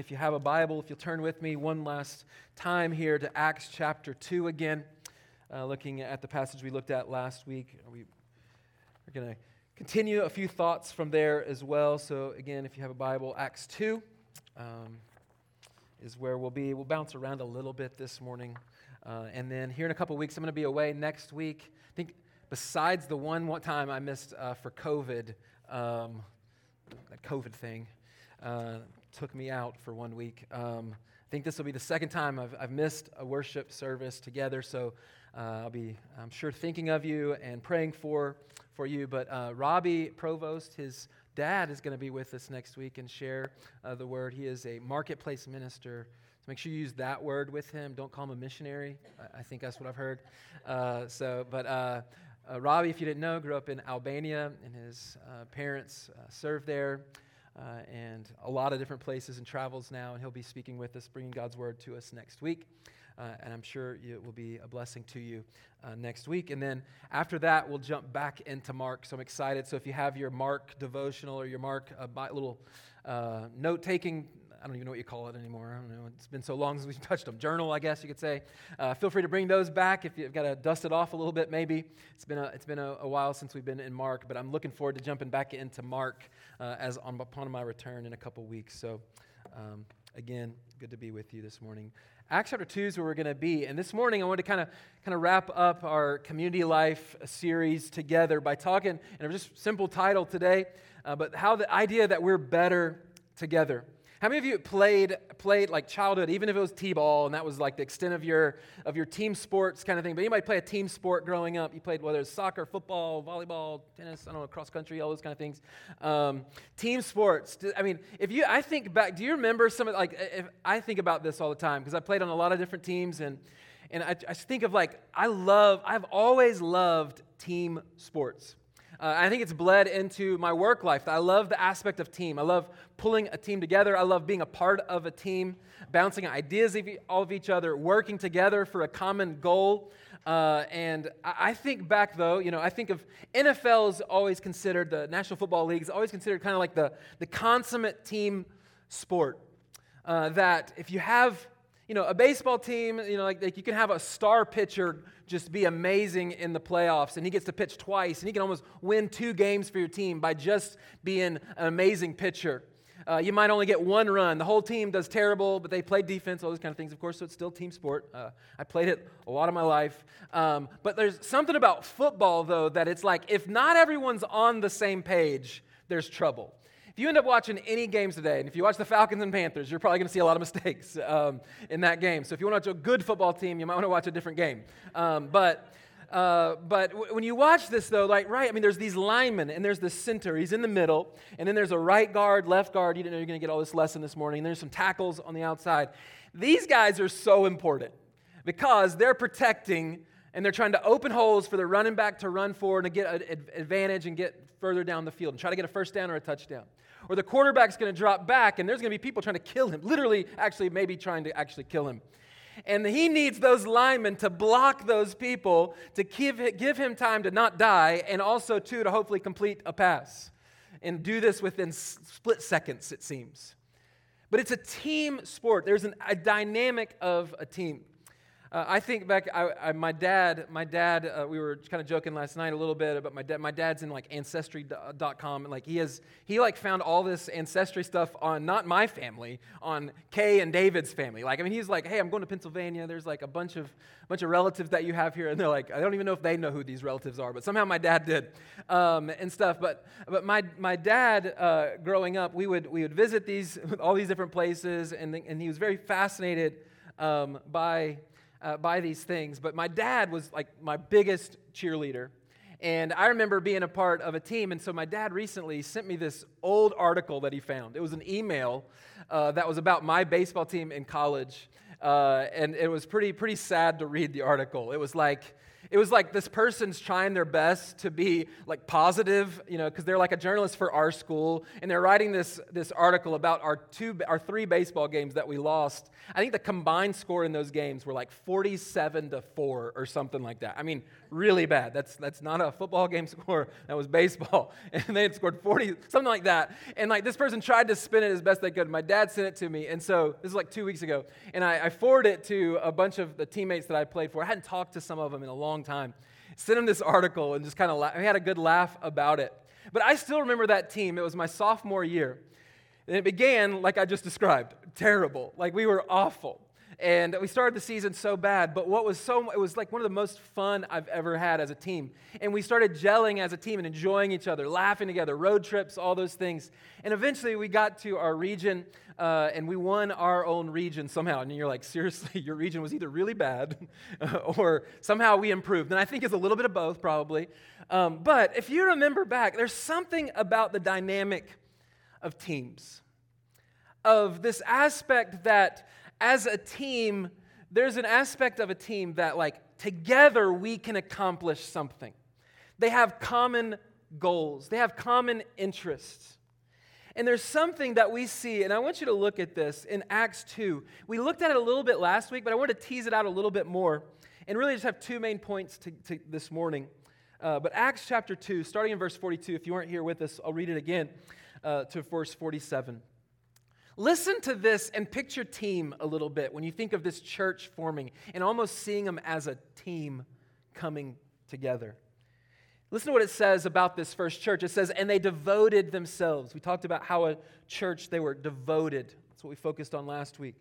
If you have a Bible, if you'll turn with me one last time here to Acts chapter 2 again, uh, looking at the passage we looked at last week. We, are going to continue a few thoughts from there as well. So, again, if you have a Bible, Acts 2 um, is where we'll be. We'll bounce around a little bit this morning. Uh, and then here in a couple weeks, I'm going to be away next week. I think besides the one, one time I missed uh, for COVID, um, that COVID thing. Uh, took me out for one week. Um, I think this will be the second time I've, I've missed a worship service together, so uh, I'll be, I'm sure, thinking of you and praying for, for you. But uh, Robbie Provost, his dad, is going to be with us next week and share uh, the word. He is a marketplace minister. So make sure you use that word with him. Don't call him a missionary. I, I think that's what I've heard. Uh, so, but uh, uh, Robbie, if you didn't know, grew up in Albania, and his parents served there uh, and a lot of different places and travels now. And he'll be speaking with us, bringing God's word to us next week. Uh, and I'm sure it will be a blessing to you uh, next week. And then after that, we'll jump back into Mark. So I'm excited. So if you have your Mark devotional or your Mark uh, little uh, note taking I don't even know what you call it anymore. I don't know. It's been so long since we've touched them. Journal, I guess you could say. Uh, feel free to bring those back if you've got to dust it off a little bit, maybe. It's been, a, it's been a, a while since we've been in Mark, but I'm looking forward to jumping back into Mark uh, as on, upon my return in a couple weeks. So, um, again, good to be with you this morning. Acts chapter 2 is where we're going to be. And this morning, I want to kind of kind of wrap up our community life series together by talking, and a just simple title today, uh, but how the idea that we're better together. How many of you played played like childhood, even if it was t-ball and that was like the extent of your of your team sports kind of thing? But anybody play a team sport growing up? You played whether it's soccer, football, volleyball, tennis, I don't know, cross country, all those kind of things. Um, team sports. I mean, if you, I think back. Do you remember some of like? If, I think about this all the time because I played on a lot of different teams and. And I, I think of like, I love, I've always loved team sports. Uh, I think it's bled into my work life. I love the aspect of team. I love pulling a team together. I love being a part of a team, bouncing ideas off of each other, working together for a common goal. Uh, and I think back though, you know, I think of NFL is always considered, the National Football League is always considered kind of like the, the consummate team sport. Uh, that if you have you know, a baseball team, you know, like, like, you can have a star pitcher just be amazing in the playoffs, and he gets to pitch twice, and he can almost win two games for your team by just being an amazing pitcher. Uh, you might only get one run. The whole team does terrible, but they play defense, all those kind of things, of course, so it's still team sport. Uh, I played it a lot of my life. Um, but there's something about football, though, that it's like if not everyone's on the same page, there's trouble. If you end up watching any games today, and if you watch the Falcons and Panthers, you're probably going to see a lot of mistakes um, in that game. So if you want to watch a good football team, you might want to watch a different game. Um, but uh, but w- when you watch this, though, like, right, I mean, there's these linemen, and there's the center, he's in the middle, and then there's a right guard, left guard. You didn't know you're going to get all this lesson this morning. And there's some tackles on the outside. These guys are so important because they're protecting and they're trying to open holes for the running back to run forward and to get an advantage and get further down the field and try to get a first down or a touchdown. Or the quarterback's going to drop back and there's going to be people trying to kill him, literally, actually, maybe trying to actually kill him. And he needs those linemen to block those people to give, give him time to not die and also, too, to hopefully complete a pass. And do this within split seconds, it seems. But it's a team sport. There's an, a dynamic of a team. Uh, I think back, I, I, my dad, my dad, uh, we were kind of joking last night a little bit about my dad. My dad's in like ancestry.com, and like he has, he like found all this ancestry stuff on not my family, on Kay and David's family. Like, I mean, he's like, hey, I'm going to Pennsylvania. There's like a bunch of, bunch of relatives that you have here, and they're like, I don't even know if they know who these relatives are, but somehow my dad did, um, and stuff. But, but my, my dad, uh, growing up, we would, we would visit these, all these different places, and, and he was very fascinated um, by uh, by these things. But my dad was like my biggest cheerleader. And I remember being a part of a team. And so my dad recently sent me this old article that he found. It was an email uh, that was about my baseball team in college. Uh, and it was pretty, pretty sad to read the article. It was like, it was like this person's trying their best to be like positive, you know, because they're like a journalist for our school, and they're writing this, this article about our two, our three baseball games that we lost. I think the combined score in those games were like 47 to 4 or something like that. I mean, really bad. That's, that's not a football game score, that was baseball. And they had scored 40, something like that. And like this person tried to spin it as best they could. My dad sent it to me. And so this is like two weeks ago. And I, I forwarded it to a bunch of the teammates that I played for. I hadn't talked to some of them in a long time. Sent them this article and just kind of la- we had a good laugh about it. But I still remember that team. It was my sophomore year. And it began like I just described terrible. Like we were awful. And we started the season so bad, but what was so, it was like one of the most fun I've ever had as a team. And we started gelling as a team and enjoying each other, laughing together, road trips, all those things. And eventually we got to our region uh, and we won our own region somehow. And you're like, seriously, your region was either really bad or somehow we improved. And I think it's a little bit of both, probably. Um, but if you remember back, there's something about the dynamic of teams, of this aspect that as a team, there's an aspect of a team that, like, together we can accomplish something. They have common goals, they have common interests. And there's something that we see, and I want you to look at this in Acts 2. We looked at it a little bit last week, but I want to tease it out a little bit more and really just have two main points to, to this morning. Uh, but Acts chapter 2, starting in verse 42, if you weren't here with us, I'll read it again uh, to verse 47. Listen to this and picture team a little bit when you think of this church forming and almost seeing them as a team coming together. Listen to what it says about this first church. It says, and they devoted themselves. We talked about how a church, they were devoted. That's what we focused on last week.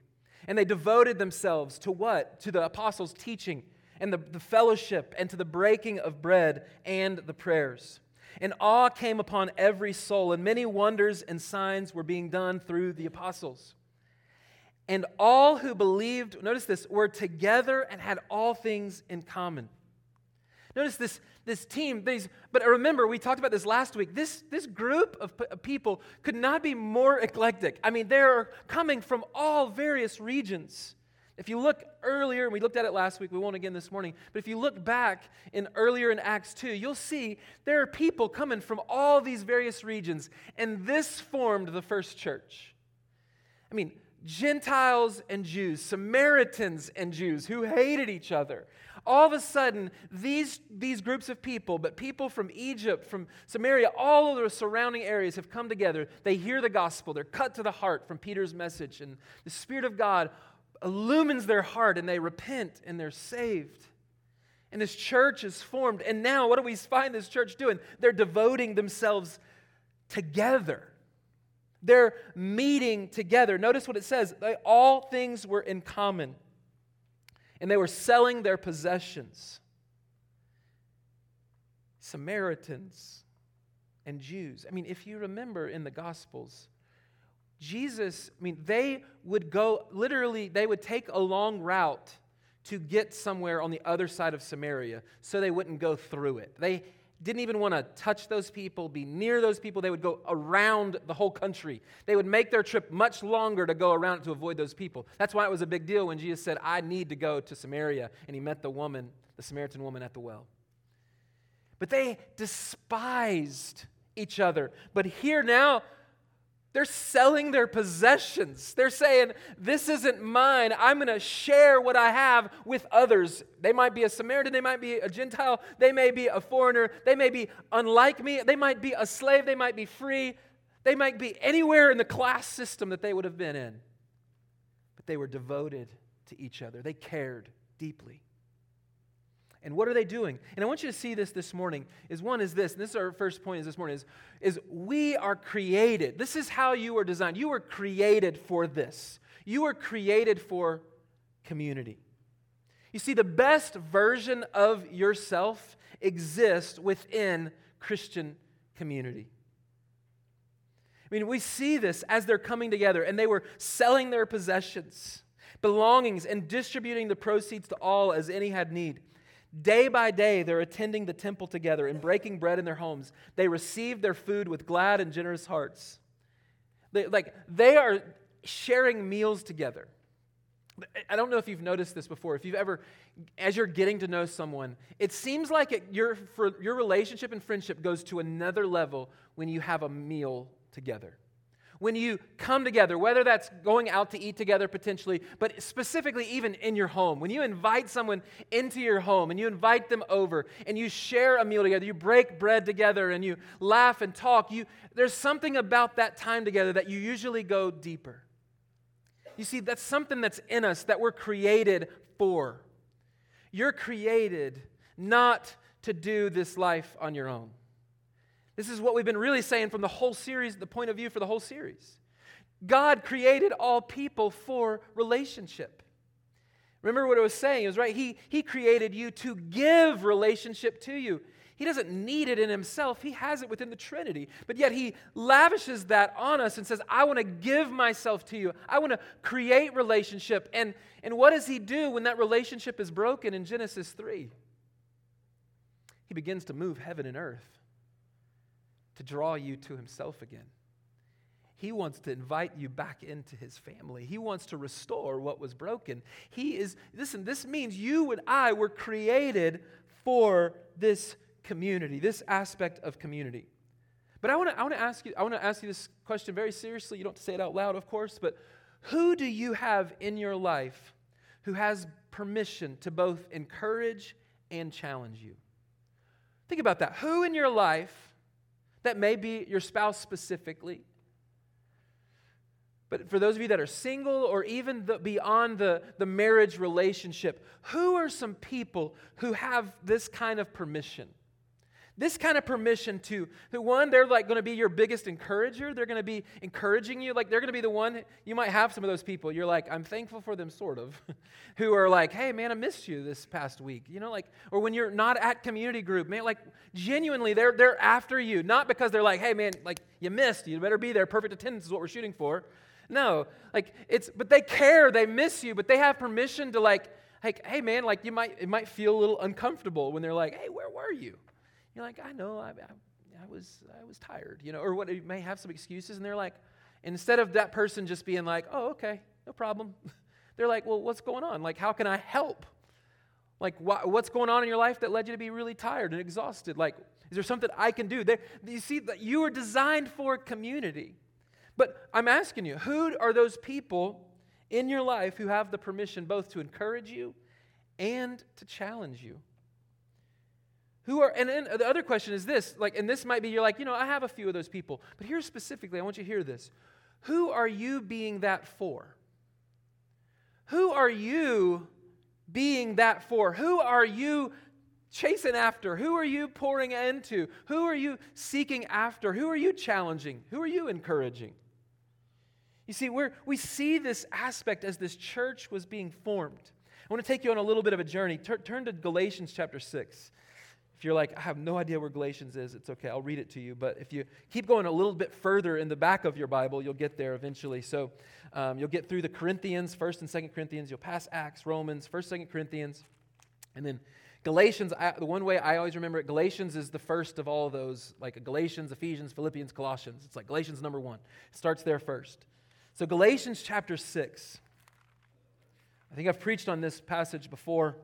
And they devoted themselves to what? To the apostles' teaching and the, the fellowship and to the breaking of bread and the prayers and awe came upon every soul, and many wonders and signs were being done through the apostles. And all who believed, notice this, were together and had all things in common. Notice this, this team, these, but remember, we talked about this last week. This, this group of, p- of people could not be more eclectic. I mean, they're coming from all various regions. If you look earlier, and we looked at it last week, we won't again this morning, but if you look back in earlier in Acts 2, you'll see there are people coming from all these various regions, and this formed the first church. I mean, Gentiles and Jews, Samaritans and Jews who hated each other. All of a sudden, these, these groups of people, but people from Egypt, from Samaria, all of the surrounding areas have come together. They hear the gospel, they're cut to the heart from Peter's message, and the Spirit of God illumines their heart and they repent and they're saved. And this church is formed. And now, what do we find this church doing? They're devoting themselves together. They're meeting together. Notice what it says they, all things were in common, and they were selling their possessions. Samaritans and Jews. I mean, if you remember in the Gospels, Jesus, I mean, they would go, literally, they would take a long route to get somewhere on the other side of Samaria so they wouldn't go through it. They didn't even want to touch those people, be near those people. They would go around the whole country. They would make their trip much longer to go around to avoid those people. That's why it was a big deal when Jesus said, I need to go to Samaria. And he met the woman, the Samaritan woman at the well. But they despised each other. But here now, they're selling their possessions. They're saying, This isn't mine. I'm going to share what I have with others. They might be a Samaritan. They might be a Gentile. They may be a foreigner. They may be unlike me. They might be a slave. They might be free. They might be anywhere in the class system that they would have been in. But they were devoted to each other, they cared deeply. And what are they doing? And I want you to see this this morning. Is one is this, and this is our first point is this morning is, is we are created. This is how you were designed. You were created for this. You were created for community. You see, the best version of yourself exists within Christian community. I mean, we see this as they're coming together and they were selling their possessions, belongings, and distributing the proceeds to all as any had need. Day by day, they're attending the temple together and breaking bread in their homes. They receive their food with glad and generous hearts. They, like, they are sharing meals together. I don't know if you've noticed this before. If you've ever, as you're getting to know someone, it seems like it, your, for, your relationship and friendship goes to another level when you have a meal together. When you come together, whether that's going out to eat together potentially, but specifically even in your home, when you invite someone into your home and you invite them over and you share a meal together, you break bread together and you laugh and talk, you, there's something about that time together that you usually go deeper. You see, that's something that's in us that we're created for. You're created not to do this life on your own. This is what we've been really saying from the whole series, the point of view for the whole series. God created all people for relationship. Remember what I was saying? It was right. He, he created you to give relationship to you. He doesn't need it in himself, he has it within the Trinity. But yet he lavishes that on us and says, I want to give myself to you. I want to create relationship. And, and what does he do when that relationship is broken in Genesis 3? He begins to move heaven and earth to draw you to himself again. He wants to invite you back into his family. He wants to restore what was broken. He is, listen, this means you and I were created for this community, this aspect of community. But I want to I want to ask you I want to ask you this question very seriously. You don't have to say it out loud, of course, but who do you have in your life who has permission to both encourage and challenge you? Think about that. Who in your life that may be your spouse specifically. But for those of you that are single or even the, beyond the, the marriage relationship, who are some people who have this kind of permission? This kind of permission to who one they're like going to be your biggest encourager. They're going to be encouraging you. Like they're going to be the one you might have some of those people you're like i'm thankful for them sort of who are like hey man i missed you this past week you know like or when you're not at community group man like genuinely they're they're after you not because they're like hey man like you missed you better be there perfect attendance is what we're shooting for. No like it's but they care they miss you but they have permission to like like hey man like you might it might feel a little uncomfortable when they're like hey where were you you're like, I know, I, I, I, was, I was tired, you know, or what, you may have some excuses, and they're like, instead of that person just being like, oh, okay, no problem, they're like, well, what's going on? Like, how can I help? Like, wh- what's going on in your life that led you to be really tired and exhausted? Like, is there something I can do? There, you see, that you are designed for community. But I'm asking you, who are those people in your life who have the permission both to encourage you and to challenge you? Who are, and then the other question is this, like, and this might be, you're like, you know, I have a few of those people. But here specifically, I want you to hear this. Who are you being that for? Who are you being that for? Who are you chasing after? Who are you pouring into? Who are you seeking after? Who are you challenging? Who are you encouraging? You see, we we see this aspect as this church was being formed. I want to take you on a little bit of a journey. Tur- turn to Galatians chapter 6. If you're like, I have no idea where Galatians is, it's okay, I'll read it to you. But if you keep going a little bit further in the back of your Bible, you'll get there eventually. So um, you'll get through the Corinthians, 1st and 2nd Corinthians, you'll pass Acts, Romans, 1st, 2nd Corinthians, and then Galatians, I, the one way I always remember it, Galatians is the first of all those, like Galatians, Ephesians, Philippians, Colossians. It's like Galatians number one. It starts there first. So Galatians chapter 6. I think I've preached on this passage before.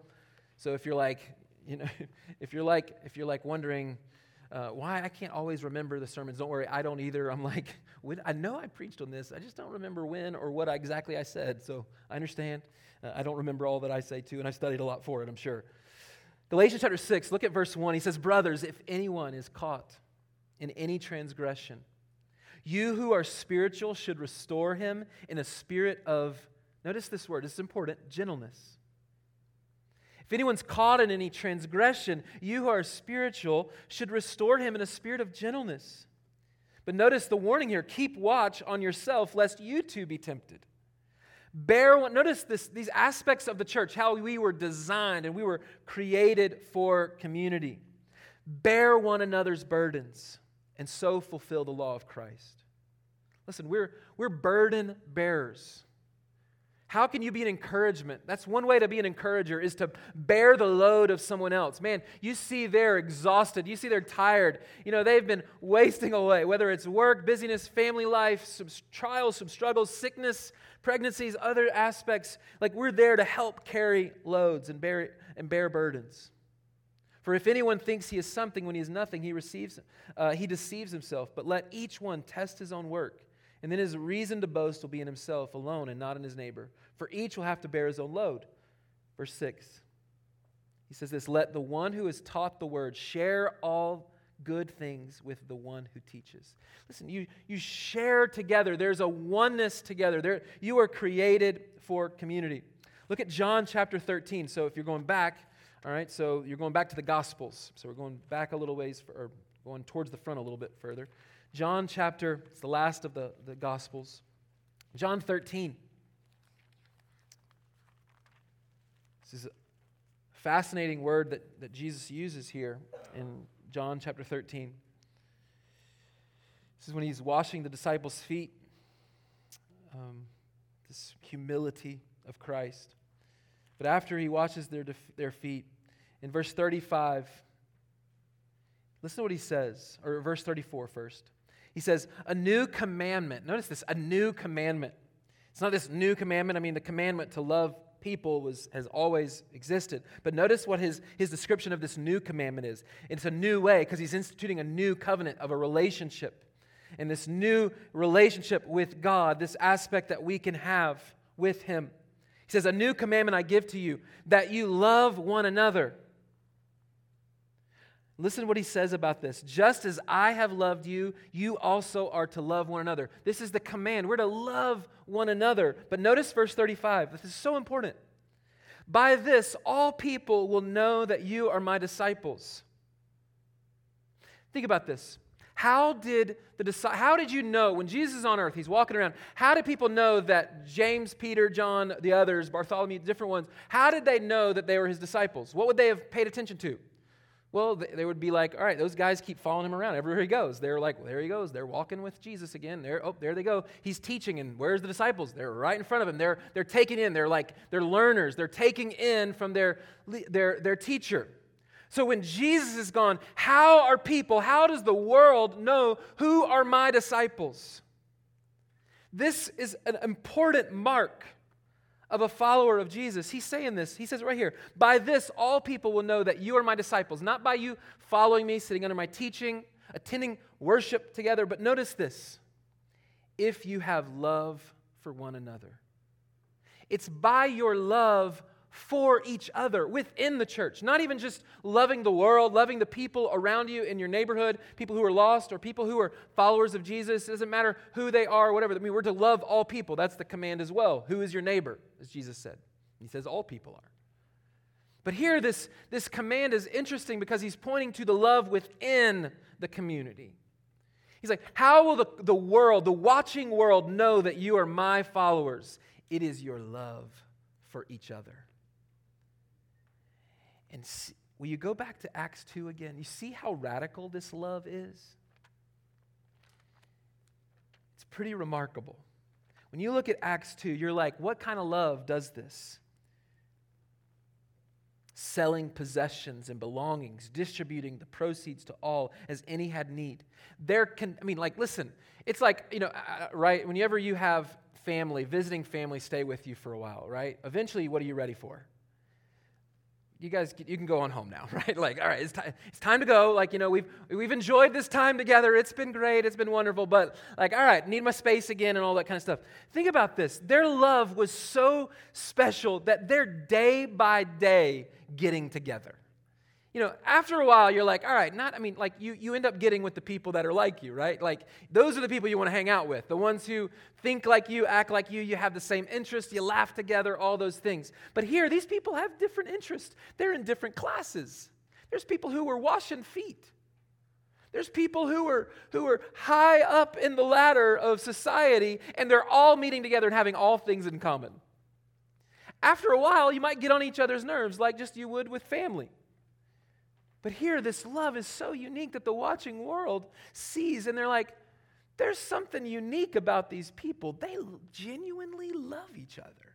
So if you're like, you know, if you're like, if you're like wondering uh, why I can't always remember the sermons, don't worry, I don't either. I'm like, when, I know I preached on this, I just don't remember when or what exactly I said. So I understand. Uh, I don't remember all that I say too, and I studied a lot for it, I'm sure. Galatians chapter 6, look at verse 1. He says, Brothers, if anyone is caught in any transgression, you who are spiritual should restore him in a spirit of, notice this word, is important, gentleness. If anyone's caught in any transgression, you who are spiritual should restore him in a spirit of gentleness. But notice the warning here keep watch on yourself, lest you too be tempted. Bear one, notice this, these aspects of the church, how we were designed and we were created for community. Bear one another's burdens and so fulfill the law of Christ. Listen, we're, we're burden bearers. How can you be an encouragement? That's one way to be an encourager is to bear the load of someone else. Man, you see they're exhausted. You see they're tired. You know, they've been wasting away, whether it's work, busyness, family life, some trials, some struggles, sickness, pregnancies, other aspects. Like we're there to help carry loads and bear, and bear burdens. For if anyone thinks he is something when he is nothing, he receives, uh, he deceives himself. But let each one test his own work And then his reason to boast will be in himself alone and not in his neighbor. For each will have to bear his own load. Verse 6. He says this Let the one who has taught the word share all good things with the one who teaches. Listen, you, you share together. There's a oneness together. There, you are created for community. Look at John chapter 13. So if you're going back, all right, so you're going back to the Gospels. So we're going back a little ways, for, or going towards the front a little bit further. John chapter, it's the last of the, the Gospels. John 13. This is a fascinating word that, that Jesus uses here in John chapter 13. This is when he's washing the disciples' feet. Um, this humility of Christ. But after he washes their, their feet, in verse 35, listen to what he says, or verse 34 first. He says, A new commandment. Notice this, a new commandment. It's not this new commandment. I mean, the commandment to love people was, has always existed. But notice what his, his description of this new commandment is. It's a new way because he's instituting a new covenant of a relationship. And this new relationship with God, this aspect that we can have with him. He says, A new commandment I give to you, that you love one another. Listen to what he says about this. Just as I have loved you, you also are to love one another. This is the command. We're to love one another. But notice verse 35. This is so important. By this, all people will know that you are my disciples. Think about this. How did, the, how did you know when Jesus is on earth, he's walking around, how did people know that James, Peter, John, the others, Bartholomew, different ones, how did they know that they were his disciples? What would they have paid attention to? Well, they would be like, all right, those guys keep following him around everywhere he goes. They're like, well, there he goes. They're walking with Jesus again. There, oh, there they go. He's teaching, and where's the disciples? They're right in front of him. They're, they're taking in. They're like, they're learners. They're taking in from their, their, their teacher. So when Jesus is gone, how are people, how does the world know who are my disciples? This is an important mark of a follower of Jesus. He's saying this. He says right here, by this all people will know that you are my disciples, not by you following me, sitting under my teaching, attending worship together, but notice this. If you have love for one another. It's by your love for each other within the church. Not even just loving the world, loving the people around you in your neighborhood, people who are lost or people who are followers of Jesus. It doesn't matter who they are, whatever. I mean, we're to love all people. That's the command as well. Who is your neighbor, as Jesus said? He says all people are. But here, this, this command is interesting because he's pointing to the love within the community. He's like, How will the, the world, the watching world, know that you are my followers? It is your love for each other. And see, will you go back to Acts 2 again? You see how radical this love is? It's pretty remarkable. When you look at Acts 2, you're like, what kind of love does this? Selling possessions and belongings, distributing the proceeds to all as any had need. There can, I mean, like, listen, it's like, you know, uh, uh, right? Whenever you have family, visiting family stay with you for a while, right? Eventually, what are you ready for? You guys you can go on home now right? Like all right it's time, it's time to go. Like you know we've we've enjoyed this time together. It's been great. It's been wonderful. But like all right need my space again and all that kind of stuff. Think about this. Their love was so special that they're day by day getting together you know, after a while, you're like, all right, not, I mean, like, you, you end up getting with the people that are like you, right? Like, those are the people you want to hang out with. The ones who think like you, act like you, you have the same interests, you laugh together, all those things. But here, these people have different interests. They're in different classes. There's people who are washing feet. There's people who are, who are high up in the ladder of society, and they're all meeting together and having all things in common. After a while, you might get on each other's nerves like just you would with family. But here, this love is so unique that the watching world sees and they're like, there's something unique about these people. They genuinely love each other.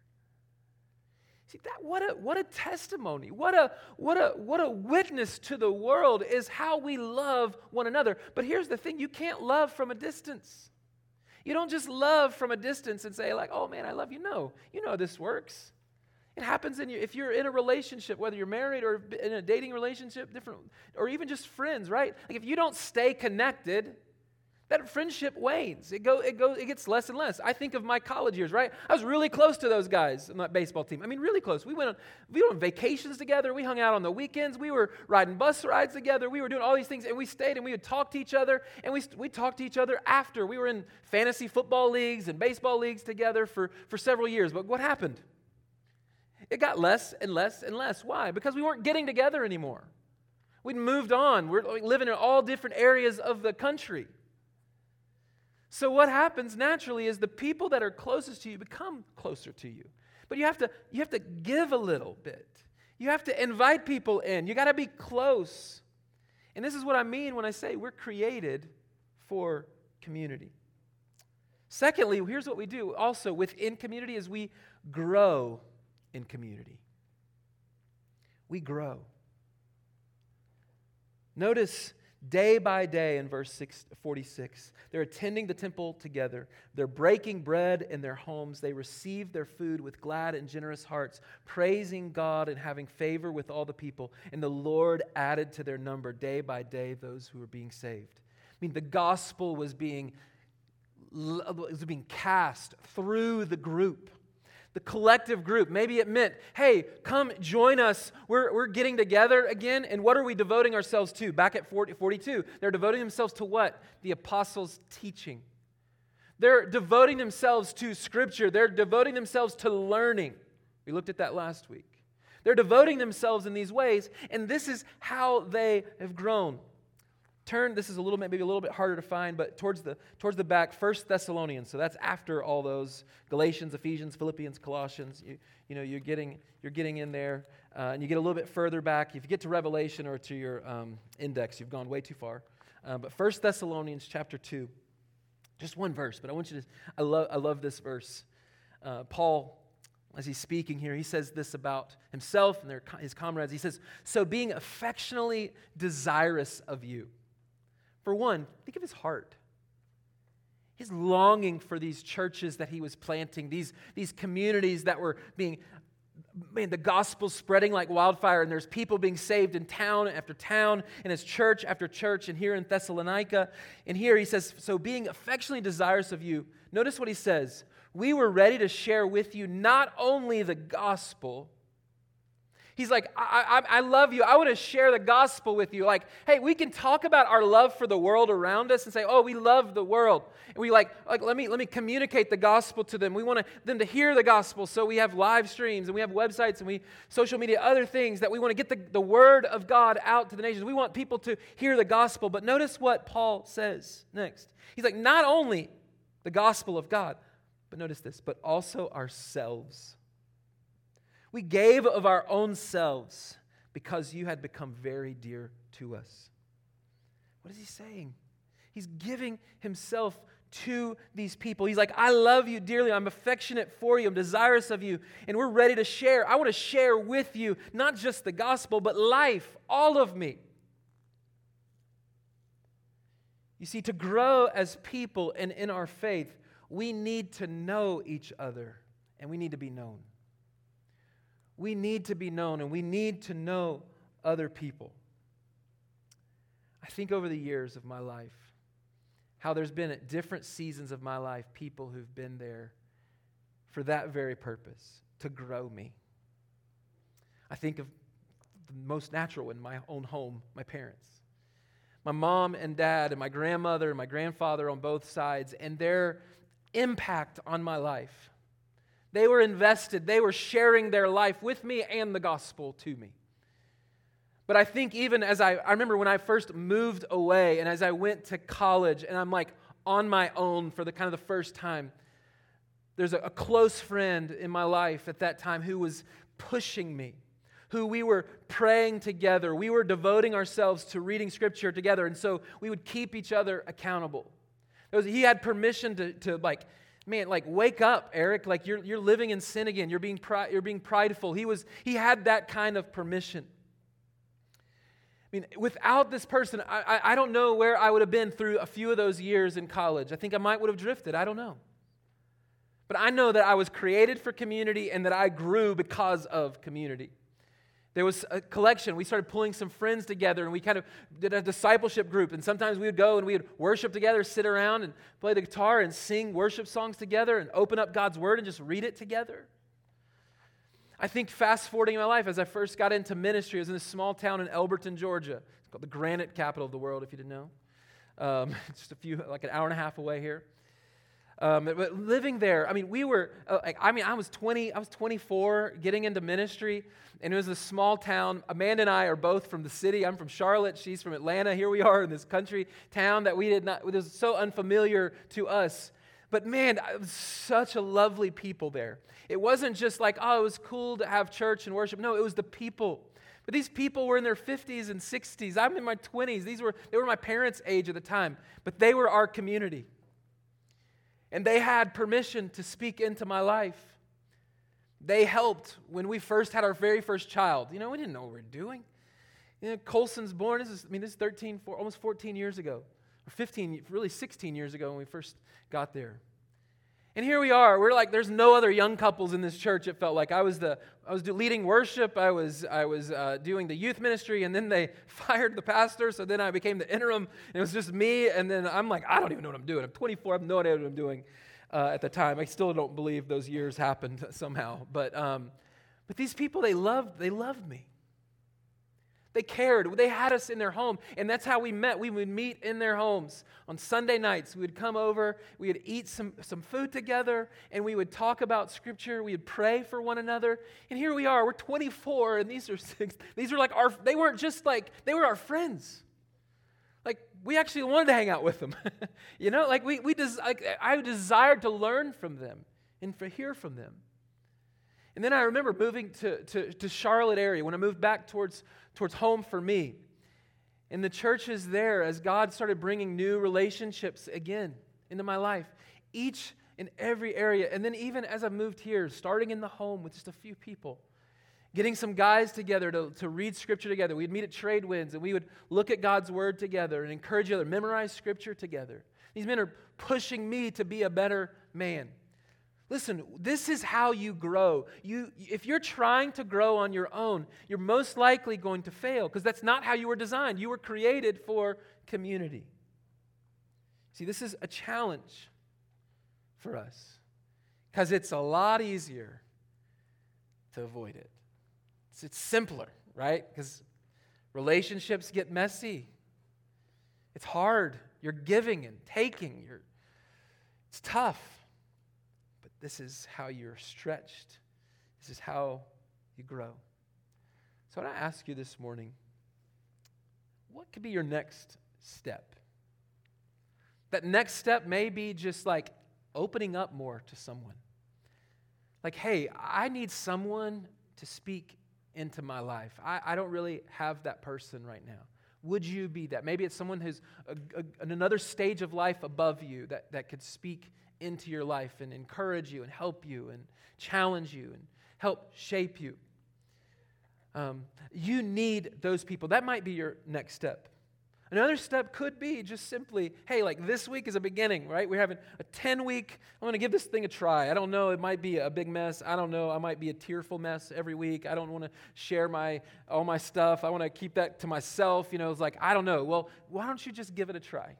See that what a what a testimony. What a what a what a witness to the world is how we love one another. But here's the thing, you can't love from a distance. You don't just love from a distance and say like, "Oh man, I love you." No. You know this works. It happens in you if you're in a relationship, whether you're married or in a dating relationship, different, or even just friends, right? Like if you don't stay connected, that friendship wanes. It, go, it, goes, it gets less and less. I think of my college years, right? I was really close to those guys on that baseball team. I mean, really close. We went on, we went on vacations together. We hung out on the weekends. We were riding bus rides together. We were doing all these things, and we stayed and we would talk to each other, and we, we talked to each other after. We were in fantasy football leagues and baseball leagues together for, for several years. But what happened? It got less and less and less. Why? Because we weren't getting together anymore. We'd moved on. We're living in all different areas of the country. So, what happens naturally is the people that are closest to you become closer to you. But you have to, you have to give a little bit. You have to invite people in. You got to be close. And this is what I mean when I say we're created for community. Secondly, here's what we do also within community is we grow in community. We grow. Notice day by day in verse 6, 46. They're attending the temple together. They're breaking bread in their homes. They receive their food with glad and generous hearts, praising God and having favor with all the people. And the Lord added to their number day by day those who were being saved. I mean, the gospel was being, was being cast through the group the collective group. Maybe it meant, hey, come join us. We're, we're getting together again. And what are we devoting ourselves to? Back at 40, 42, they're devoting themselves to what? The apostles' teaching. They're devoting themselves to scripture, they're devoting themselves to learning. We looked at that last week. They're devoting themselves in these ways, and this is how they have grown turn this is a little bit maybe a little bit harder to find but towards the towards the back first thessalonians so that's after all those galatians ephesians philippians colossians you, you know you're getting you're getting in there uh, and you get a little bit further back if you get to revelation or to your um, index you've gone way too far uh, but first thessalonians chapter 2 just one verse but i want you to i love i love this verse uh, paul as he's speaking here, he says this about himself and their, his comrades. He says, So being affectionately desirous of you. For one, think of his heart. His longing for these churches that he was planting, these, these communities that were being, man, the gospel spreading like wildfire, and there's people being saved in town after town, and his church after church, and here in Thessalonica. And here he says, So being affectionately desirous of you, notice what he says. We were ready to share with you not only the gospel, He's like, I, I, I love you. I want to share the gospel with you. Like, hey, we can talk about our love for the world around us and say, oh, we love the world. And we like, like let me let me communicate the gospel to them. We want them to hear the gospel. So we have live streams and we have websites and we social media, other things that we want to get the, the word of God out to the nations. We want people to hear the gospel. But notice what Paul says next. He's like, not only the gospel of God, but notice this, but also ourselves we gave of our own selves because you had become very dear to us. What is he saying? He's giving himself to these people. He's like, I love you dearly. I'm affectionate for you. I'm desirous of you. And we're ready to share. I want to share with you not just the gospel, but life, all of me. You see, to grow as people and in our faith, we need to know each other and we need to be known we need to be known and we need to know other people. I think over the years of my life, how there's been at different seasons of my life people who've been there for that very purpose to grow me. I think of the most natural in my own home, my parents. My mom and dad, and my grandmother and my grandfather on both sides, and their impact on my life they were invested, they were sharing their life with me and the gospel to me. But I think even as I, I remember when I first moved away and as I went to college and I'm like on my own for the kind of the first time, there's a, a close friend in my life at that time who was pushing me, who we were praying together. We were devoting ourselves to reading scripture together. And so we would keep each other accountable. Was, he had permission to, to like man, like wake up, Eric. Like you're, you're living in sin again. You're being, pri- you're being prideful. He, was, he had that kind of permission. I mean, without this person, I, I, I don't know where I would have been through a few of those years in college. I think I might would have drifted. I don't know. But I know that I was created for community and that I grew because of community. There was a collection. We started pulling some friends together and we kind of did a discipleship group. And sometimes we would go and we would worship together, sit around and play the guitar and sing worship songs together and open up God's Word and just read it together. I think fast forwarding my life, as I first got into ministry, I was in this small town in Elberton, Georgia. It's called the granite capital of the world, if you didn't know. Um, just a few, like an hour and a half away here. Um, but living there, I mean, we were, uh, I mean, I was 20, I was 24 getting into ministry, and it was a small town. Amanda and I are both from the city. I'm from Charlotte. She's from Atlanta. Here we are in this country town that we did not, it was so unfamiliar to us. But man, such a lovely people there. It wasn't just like, oh, it was cool to have church and worship. No, it was the people. But these people were in their 50s and 60s. I'm in my 20s. These were, they were my parents' age at the time, but they were our community. And they had permission to speak into my life. They helped when we first had our very first child. You know, we didn't know what we were doing. You know, Colson's born, this is, I mean, this is 13, four, almost 14 years ago, or 15, really 16 years ago when we first got there. And here we are. We're like, there's no other young couples in this church. It felt like I was the, I was leading worship. I was, I was uh, doing the youth ministry, and then they fired the pastor. So then I became the interim. And it was just me. And then I'm like, I don't even know what I'm doing. I'm 24. I have no idea what I'm doing uh, at the time. I still don't believe those years happened somehow. But, um, but these people, they loved, they loved me. They cared. They had us in their home. And that's how we met. We would meet in their homes. On Sunday nights, we would come over, we would eat some, some food together, and we would talk about Scripture. We would pray for one another. And here we are. We're 24, and these are six. These are like our, they weren't just like, they were our friends. Like, we actually wanted to hang out with them. you know, like, we, we des- like, I desired to learn from them and to hear from them. And then I remember moving to, to, to Charlotte area when I moved back towards towards home for me. And the churches there, as God started bringing new relationships again into my life, each in every area. And then, even as I moved here, starting in the home with just a few people, getting some guys together to, to read scripture together. We'd meet at trade winds and we would look at God's word together and encourage each other, memorize scripture together. These men are pushing me to be a better man. Listen, this is how you grow. You, if you're trying to grow on your own, you're most likely going to fail because that's not how you were designed. You were created for community. See, this is a challenge for us because it's a lot easier to avoid it. It's, it's simpler, right? Because relationships get messy. It's hard. You're giving and taking. You're, it's tough. This is how you're stretched. This is how you grow. So I want to ask you this morning what could be your next step? That next step may be just like opening up more to someone. Like, hey, I need someone to speak into my life. I, I don't really have that person right now. Would you be that? Maybe it's someone who's a, a, another stage of life above you that, that could speak into your life and encourage you and help you and challenge you and help shape you. Um, you need those people. That might be your next step. Another step could be just simply, hey, like this week is a beginning, right? We're having a 10 week, I'm going to give this thing a try. I don't know, it might be a big mess. I don't know, I might be a tearful mess every week. I don't want to share my all my stuff. I want to keep that to myself. You know, it's like, I don't know. Well, why don't you just give it a try?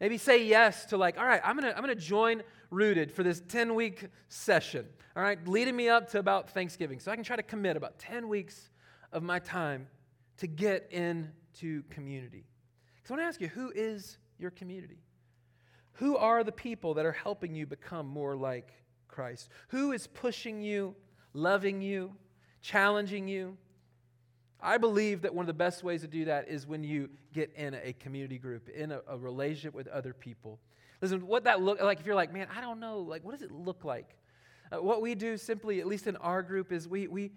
Maybe say yes to like, all right, I'm gonna, I'm gonna join Rooted for this 10 week session, all right, leading me up to about Thanksgiving. So I can try to commit about 10 weeks of my time to get into community. So I wanna ask you, who is your community? Who are the people that are helping you become more like Christ? Who is pushing you, loving you, challenging you, I believe that one of the best ways to do that is when you get in a community group, in a, a relationship with other people. Listen, what that look like, if you're like, man, I don't know, like, what does it look like? Uh, what we do simply, at least in our group, is we, we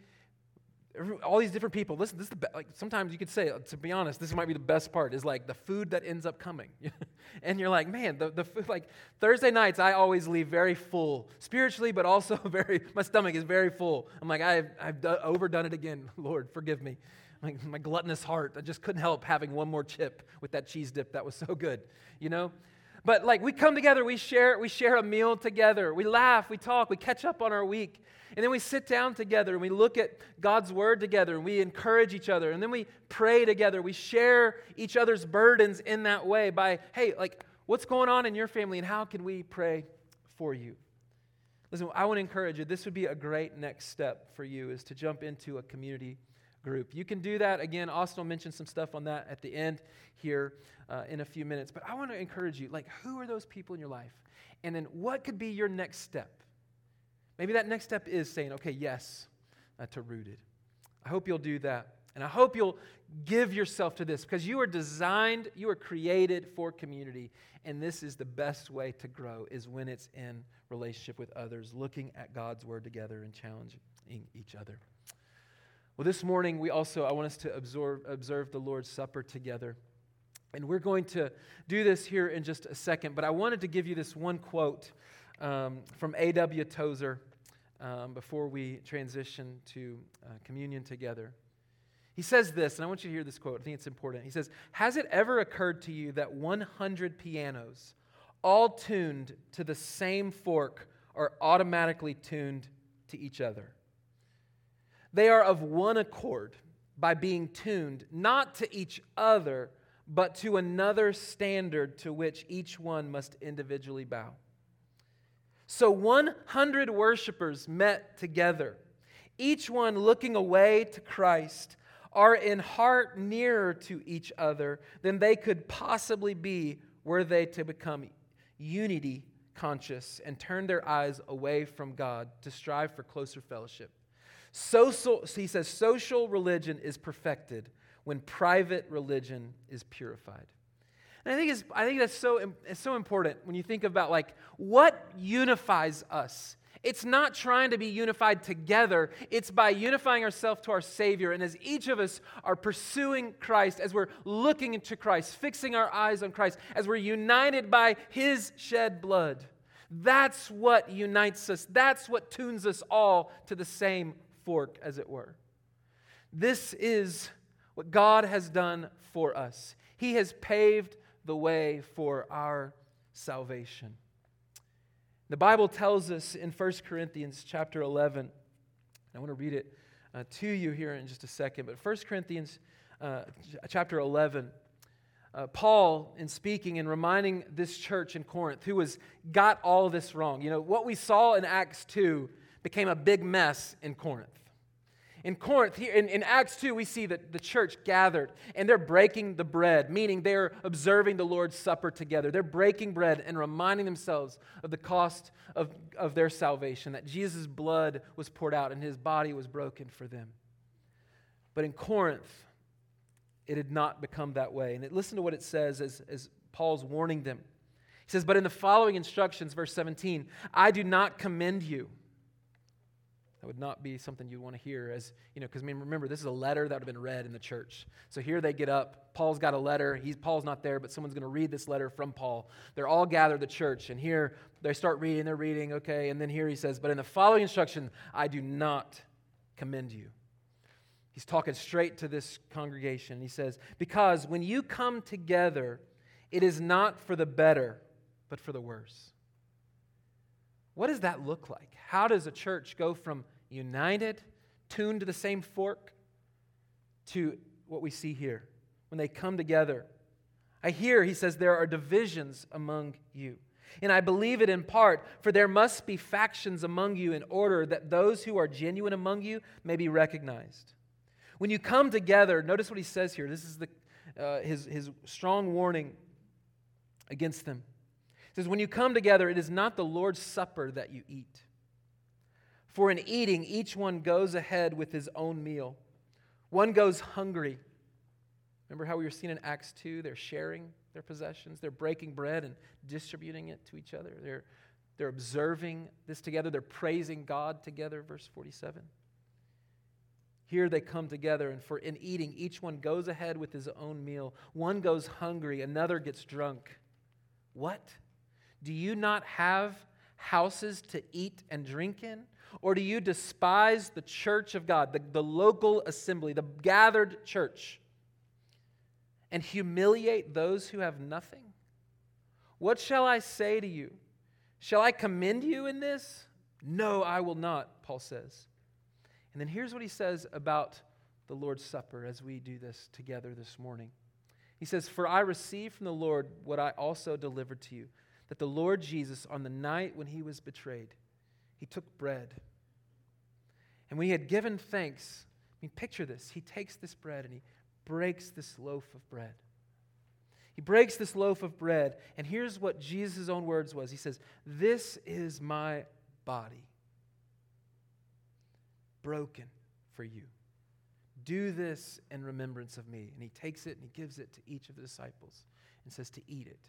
all these different people. Listen, this is the be- like sometimes you could say, to be honest, this might be the best part is like the food that ends up coming, and you're like, man, the the food like Thursday nights I always leave very full spiritually, but also very my stomach is very full. I'm like I've I've do- overdone it again. Lord, forgive me. My, my gluttonous heart, I just couldn't help having one more chip with that cheese dip that was so good, you know. But like we come together, we share, we share a meal together, we laugh, we talk, we catch up on our week. And then we sit down together and we look at God's word together and we encourage each other. And then we pray together. We share each other's burdens in that way by, hey, like, what's going on in your family and how can we pray for you? Listen, I want to encourage you. This would be a great next step for you is to jump into a community group. You can do that. Again, Austin will mention some stuff on that at the end here uh, in a few minutes. But I want to encourage you like, who are those people in your life? And then what could be your next step? Maybe that next step is saying, okay, yes, uh, to rooted. I hope you'll do that. And I hope you'll give yourself to this because you are designed, you are created for community. And this is the best way to grow is when it's in relationship with others, looking at God's word together and challenging each other. Well, this morning, we also, I want us to observe, observe the Lord's Supper together. And we're going to do this here in just a second, but I wanted to give you this one quote um, from A.W. Tozer um, before we transition to uh, communion together. He says this, and I want you to hear this quote. I think it's important. He says, Has it ever occurred to you that 100 pianos, all tuned to the same fork, are automatically tuned to each other? They are of one accord by being tuned not to each other, but to another standard to which each one must individually bow. So 100 worshipers met together, each one looking away to Christ, are in heart nearer to each other than they could possibly be were they to become unity conscious and turn their eyes away from God to strive for closer fellowship. Social, he says, social religion is perfected when private religion is purified. And I think, it's, I think that's so, it's so important when you think about like what unifies us. It's not trying to be unified together. It's by unifying ourselves to our Savior. And as each of us are pursuing Christ, as we're looking into Christ, fixing our eyes on Christ, as we're united by His shed blood, that's what unites us. That's what tunes us all to the same fork, as it were. This is what God has done for us. He has paved the way for our salvation. The Bible tells us in 1 Corinthians chapter 11, I want to read it uh, to you here in just a second, but 1 Corinthians uh, chapter 11, uh, Paul, in speaking and reminding this church in Corinth, who has got all this wrong, you know, what we saw in Acts 2 became a big mess in Corinth. In Corinth, here in, in Acts 2, we see that the church gathered and they're breaking the bread, meaning they're observing the Lord's Supper together. They're breaking bread and reminding themselves of the cost of, of their salvation, that Jesus' blood was poured out and his body was broken for them. But in Corinth, it had not become that way. And listen to what it says as, as Paul's warning them. He says, But in the following instructions, verse 17, I do not commend you that would not be something you'd want to hear as, you know, because I mean, remember, this is a letter that would have been read in the church. So here they get up. Paul's got a letter. He's, Paul's not there, but someone's going to read this letter from Paul. They're all gathered the church. And here they start reading, they're reading, okay. And then here he says, But in the following instruction, I do not commend you. He's talking straight to this congregation. He says, Because when you come together, it is not for the better, but for the worse. What does that look like? How does a church go from united, tuned to the same fork, to what we see here when they come together? I hear, he says, there are divisions among you. And I believe it in part, for there must be factions among you in order that those who are genuine among you may be recognized. When you come together, notice what he says here. This is the, uh, his, his strong warning against them says, When you come together, it is not the Lord's supper that you eat. For in eating, each one goes ahead with his own meal. One goes hungry. Remember how we were seeing in Acts 2? They're sharing their possessions, they're breaking bread and distributing it to each other. They're, they're observing this together, they're praising God together, verse 47. Here they come together, and for in eating, each one goes ahead with his own meal. One goes hungry, another gets drunk. What? Do you not have houses to eat and drink in? Or do you despise the church of God, the, the local assembly, the gathered church, and humiliate those who have nothing? What shall I say to you? Shall I commend you in this? No, I will not, Paul says. And then here's what he says about the Lord's Supper as we do this together this morning. He says, For I received from the Lord what I also delivered to you, that the Lord Jesus, on the night when he was betrayed, he took bread. And when he had given thanks, I mean, picture this. He takes this bread and he breaks this loaf of bread. He breaks this loaf of bread, and here's what Jesus' own words was. He says, This is my body, broken for you. Do this in remembrance of me. And he takes it and he gives it to each of the disciples and says to eat it.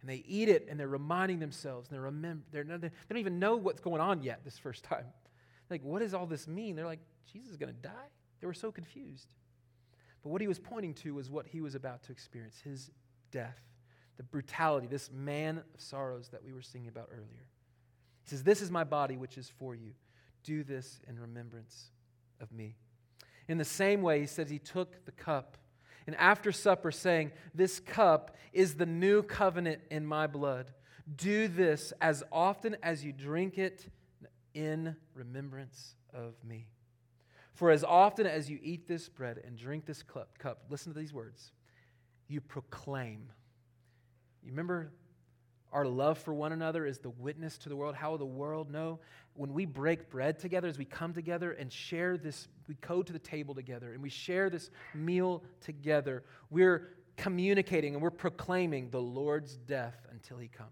And they eat it and they're reminding themselves, and they're remember, they're, they don't even know what's going on yet this first time. Like, what does all this mean? They're like, Jesus is going to die? They were so confused. But what he was pointing to was what he was about to experience his death, the brutality, this man of sorrows that we were singing about earlier. He says, This is my body, which is for you. Do this in remembrance of me. In the same way, he says he took the cup and after supper, saying, This cup is the new covenant in my blood. Do this as often as you drink it in remembrance of me. For as often as you eat this bread and drink this cup, listen to these words, you proclaim. You remember our love for one another is the witness to the world. How will the world know? When we break bread together, as we come together and share this, we go to the table together and we share this meal together, we're communicating and we're proclaiming the Lord's death until he comes.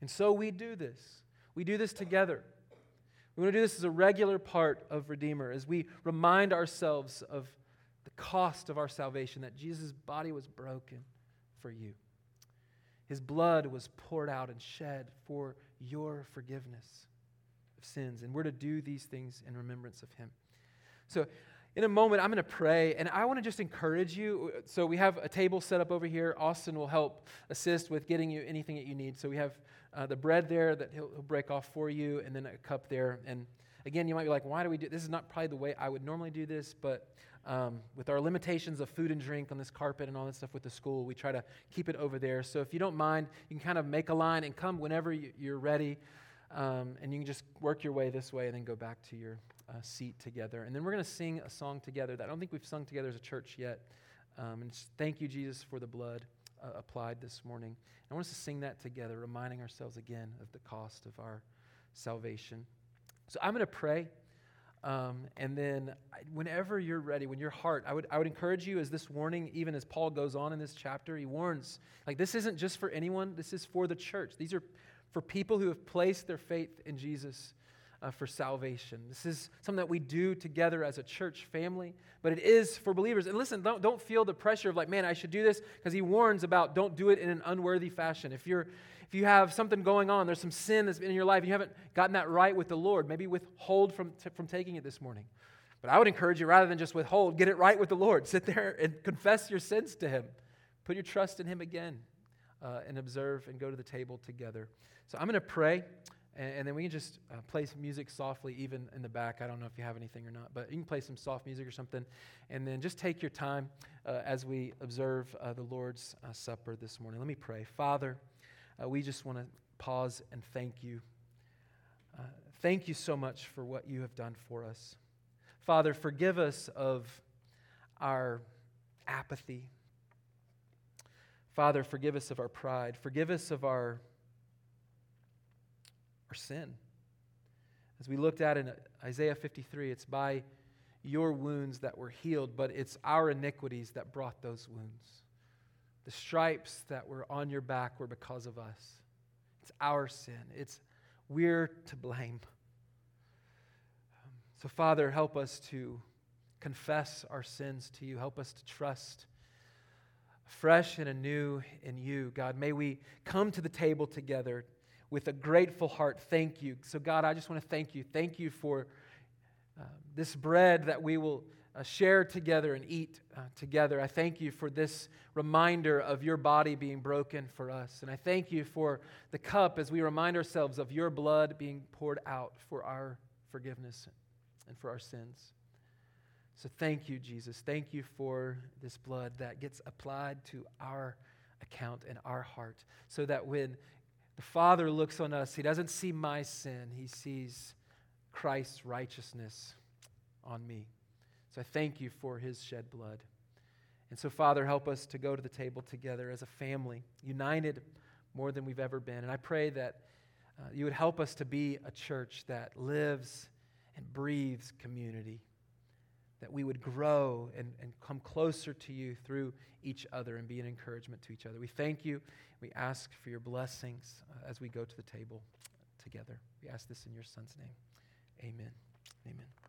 And so we do this. We do this together. We want to do this as a regular part of Redeemer as we remind ourselves of the cost of our salvation, that Jesus' body was broken for you. His blood was poured out and shed for your forgiveness of sins. And we're to do these things in remembrance of him. So, in a moment, I'm going to pray, and I want to just encourage you. So, we have a table set up over here. Austin will help assist with getting you anything that you need. So, we have uh, the bread there that he'll, he'll, break off for you, and then a cup there. And again, you might be like, why do we do this? Is not probably the way I would normally do this, but um, with our limitations of food and drink on this carpet and all that stuff with the school, we try to keep it over there. So if you don't mind, you can kind of make a line and come whenever you're ready. Um, and you can just work your way this way and then go back to your uh, seat together. And then we're going to sing a song together that I don't think we've sung together as a church yet. Um, and thank you, Jesus, for the blood uh, applied this morning. I want us to sing that together, reminding ourselves again of the cost of our salvation. So I'm going to pray. Um, and then, whenever you're ready, when your heart, I would, I would encourage you as this warning, even as Paul goes on in this chapter, he warns, like, this isn't just for anyone, this is for the church. These are for people who have placed their faith in Jesus uh, for salvation. This is something that we do together as a church family, but it is for believers. And listen, don't, don't feel the pressure of like, man, I should do this, because he warns about don't do it in an unworthy fashion. If you're if you have something going on, there's some sin that's in your life, you haven't gotten that right with the Lord, maybe withhold from, t- from taking it this morning. But I would encourage you, rather than just withhold, get it right with the Lord. Sit there and confess your sins to Him. Put your trust in Him again uh, and observe and go to the table together. So I'm going to pray. And, and then we can just uh, play some music softly, even in the back. I don't know if you have anything or not, but you can play some soft music or something. And then just take your time uh, as we observe uh, the Lord's uh, Supper this morning. Let me pray. Father, uh, we just want to pause and thank you. Uh, thank you so much for what you have done for us. Father, forgive us of our apathy. Father, forgive us of our pride. Forgive us of our our sin. As we looked at in Isaiah 53, it's by your wounds that were healed, but it's our iniquities that brought those wounds. The stripes that were on your back were because of us. It's our sin. It's we're to blame. So, Father, help us to confess our sins to you. Help us to trust fresh and anew in you. God, may we come to the table together with a grateful heart, thank you. So, God, I just want to thank you. Thank you for uh, this bread that we will uh, share together and eat uh, together. I thank you for this reminder of your body being broken for us. And I thank you for the cup as we remind ourselves of your blood being poured out for our forgiveness and for our sins. So, thank you, Jesus. Thank you for this blood that gets applied to our account in our heart so that when the Father looks on us, he doesn't see my sin, he sees Christ's righteousness on me. So I thank you for his shed blood. And so, Father, help us to go to the table together as a family, united more than we've ever been. And I pray that uh, you would help us to be a church that lives and breathes community, that we would grow and, and come closer to you through each other and be an encouragement to each other. We thank you. We ask for your blessings uh, as we go to the table together. We ask this in your Son's name. Amen. Amen.